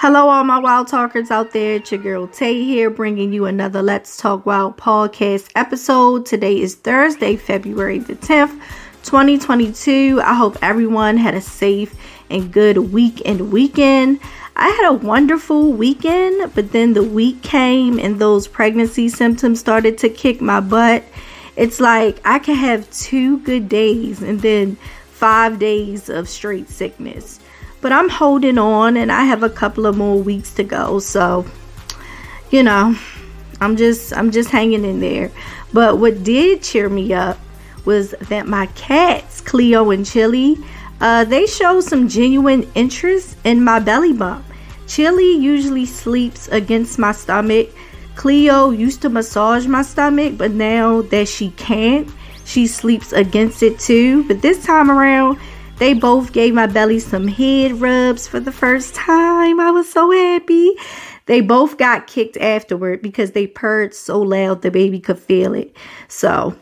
Hello, all my wild talkers out there. It's your girl Tay here, bringing you another Let's Talk Wild podcast episode. Today is Thursday, February the 10th, 2022. I hope everyone had a safe and good week and weekend. I had a wonderful weekend, but then the week came and those pregnancy symptoms started to kick my butt. It's like I can have two good days and then five days of straight sickness but I'm holding on and I have a couple of more weeks to go. So, you know, I'm just I'm just hanging in there. But what did cheer me up was that my cats, Cleo and Chili, uh, they showed some genuine interest in my belly bump. Chili usually sleeps against my stomach. Cleo used to massage my stomach, but now that she can't, she sleeps against it too. But this time around, they both gave my belly some head rubs for the first time. I was so happy. They both got kicked afterward because they purred so loud the baby could feel it. So,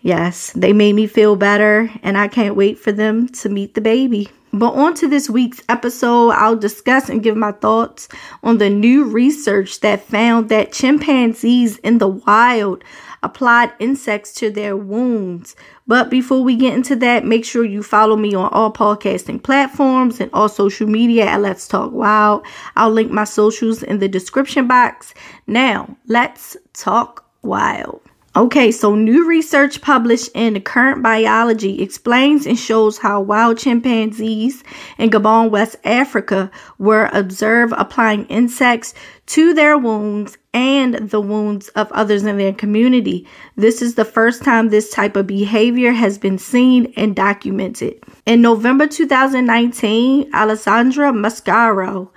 yes, they made me feel better, and I can't wait for them to meet the baby. But on to this week's episode, I'll discuss and give my thoughts on the new research that found that chimpanzees in the wild applied insects to their wounds. But before we get into that, make sure you follow me on all podcasting platforms and all social media at Let's Talk Wild. I'll link my socials in the description box. Now, let's talk wild. Okay, so new research published in the Current Biology explains and shows how wild chimpanzees in Gabon, West Africa, were observed applying insects to their wounds and the wounds of others in their community. This is the first time this type of behavior has been seen and documented. In November 2019, Alessandra Mascaro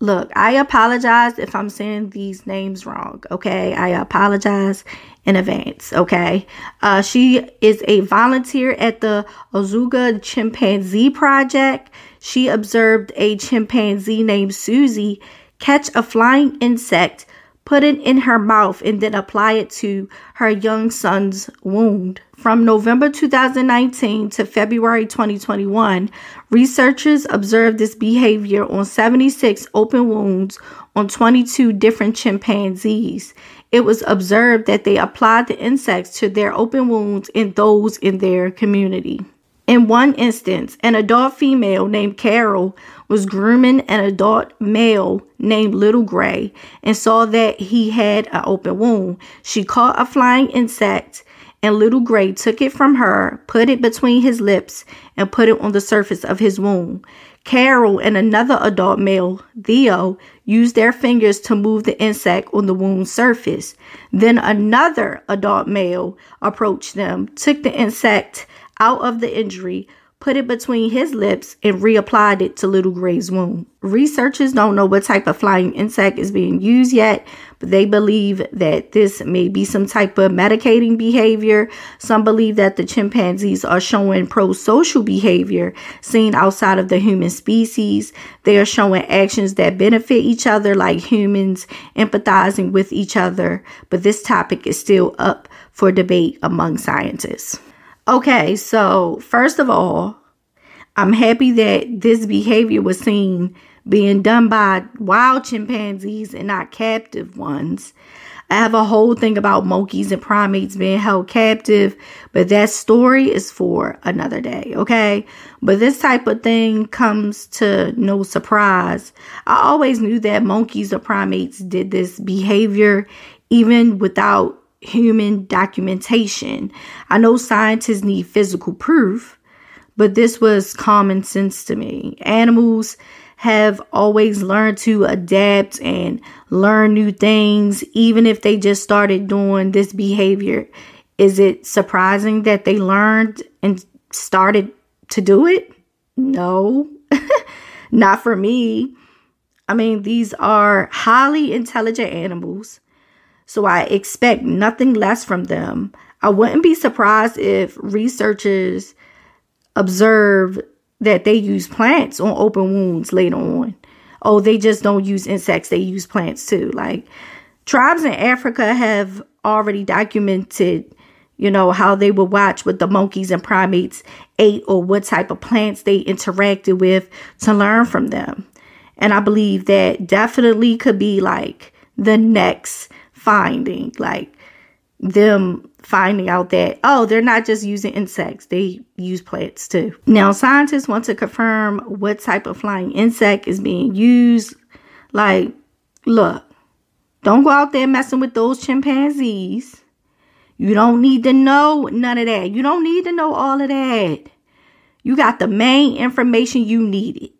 Look, I apologize if I'm saying these names wrong, okay? I apologize in advance, okay? Uh, she is a volunteer at the Ozouga Chimpanzee Project. She observed a chimpanzee named Susie catch a flying insect, put it in her mouth, and then apply it to her young son's wound. From November 2019 to February 2021, researchers observed this behavior on 76 open wounds on 22 different chimpanzees. It was observed that they applied the insects to their open wounds and those in their community. In one instance, an adult female named Carol was grooming an adult male named Little Gray and saw that he had an open wound. She caught a flying insect and little Gray took it from her, put it between his lips, and put it on the surface of his wound. Carol and another adult male, Theo, used their fingers to move the insect on the wound surface. Then another adult male approached them, took the insect out of the injury, put it between his lips, and reapplied it to Little Gray's wound. Researchers don't know what type of flying insect is being used yet, but they believe that this may be some type of medicating behavior. Some believe that the chimpanzees are showing pro social behavior seen outside of the human species. They are showing actions that benefit each other, like humans empathizing with each other. But this topic is still up for debate among scientists. Okay, so first of all, I'm happy that this behavior was seen being done by wild chimpanzees and not captive ones. I have a whole thing about monkeys and primates being held captive, but that story is for another day, okay? But this type of thing comes to no surprise. I always knew that monkeys or primates did this behavior even without human documentation. I know scientists need physical proof, but this was common sense to me. Animals have always learned to adapt and learn new things, even if they just started doing this behavior. Is it surprising that they learned and started to do it? No, not for me. I mean, these are highly intelligent animals so I expect nothing less from them. I wouldn't be surprised if researchers observe that they use plants on open wounds later on. Oh, they just don't use insects, they use plants too. Like tribes in Africa have already documented, you know, how they would watch what the monkeys and primates ate or what type of plants they interacted with to learn from them. And I believe that definitely could be like the next finding, like them finding out that, oh, they're not just using insects, they use plants too. Now, scientists want to confirm what type of flying insect is being used. Like, look, don't go out there messing with those chimpanzees. You don't need to know none of that. You don't need to know all of that. You got the main information you needed.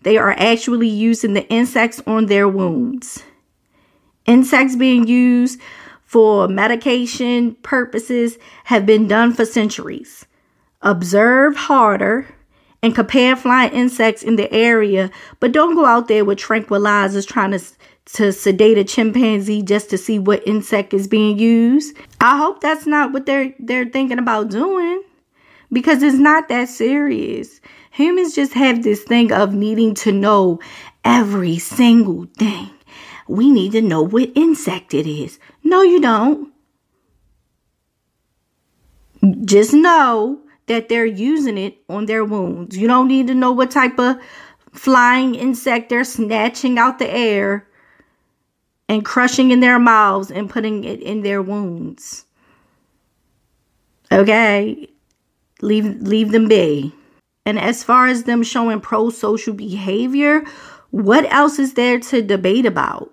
They are actually using the insects on their wounds. Insects being used for medication purposes have been done for centuries. Observe harder and compare flying insects in the area, but don't go out there with tranquilizers trying to to sedate a chimpanzee just to see what insect is being used. I hope that's not what they're they're thinking about doing because it's not that serious. Humans just have this thing of needing to know every single thing. We need to know what insect it is. No, you don't. Just know that they're using it on their wounds. You don't need to know what type of flying insect they're snatching out the air and crushing in their mouths and putting it in their wounds. Okay? Leave leave them be. And as far as them showing pro-social behavior, what else is there to debate about?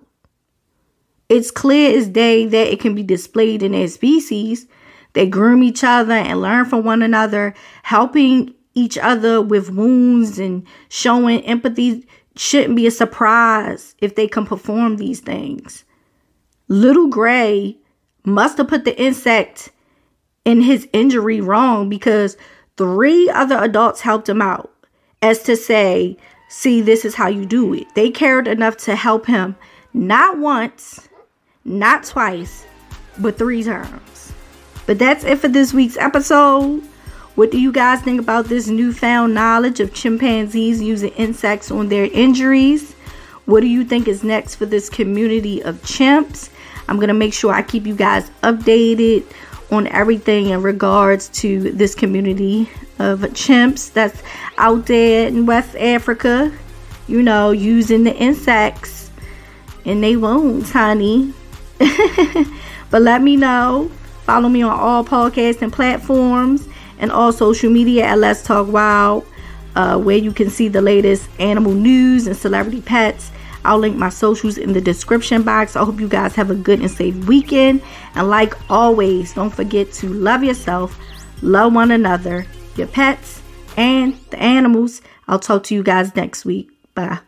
It's clear as day that it can be displayed in their species. They groom each other and learn from one another, helping each other with wounds and showing empathy shouldn't be a surprise if they can perform these things. Little Gray must have put the insect in his injury wrong because three other adults helped him out as to say, see, this is how you do it. They cared enough to help him not once, not twice, but three times. But that's it for this week's episode. What do you guys think about this newfound knowledge of chimpanzees using insects on their injuries? What do you think is next for this community of chimps? I'm going to make sure I keep you guys updated on everything in regards to this community of chimps that's out there in West Africa, you know, using the insects in their wounds, honey. but let me know. Follow me on all podcasting platforms and all social media at Let's Talk Wild, uh, where you can see the latest animal news and celebrity pets. I'll link my socials in the description box. I hope you guys have a good and safe weekend. And like always, don't forget to love yourself, love one another, your pets, and the animals. I'll talk to you guys next week. Bye.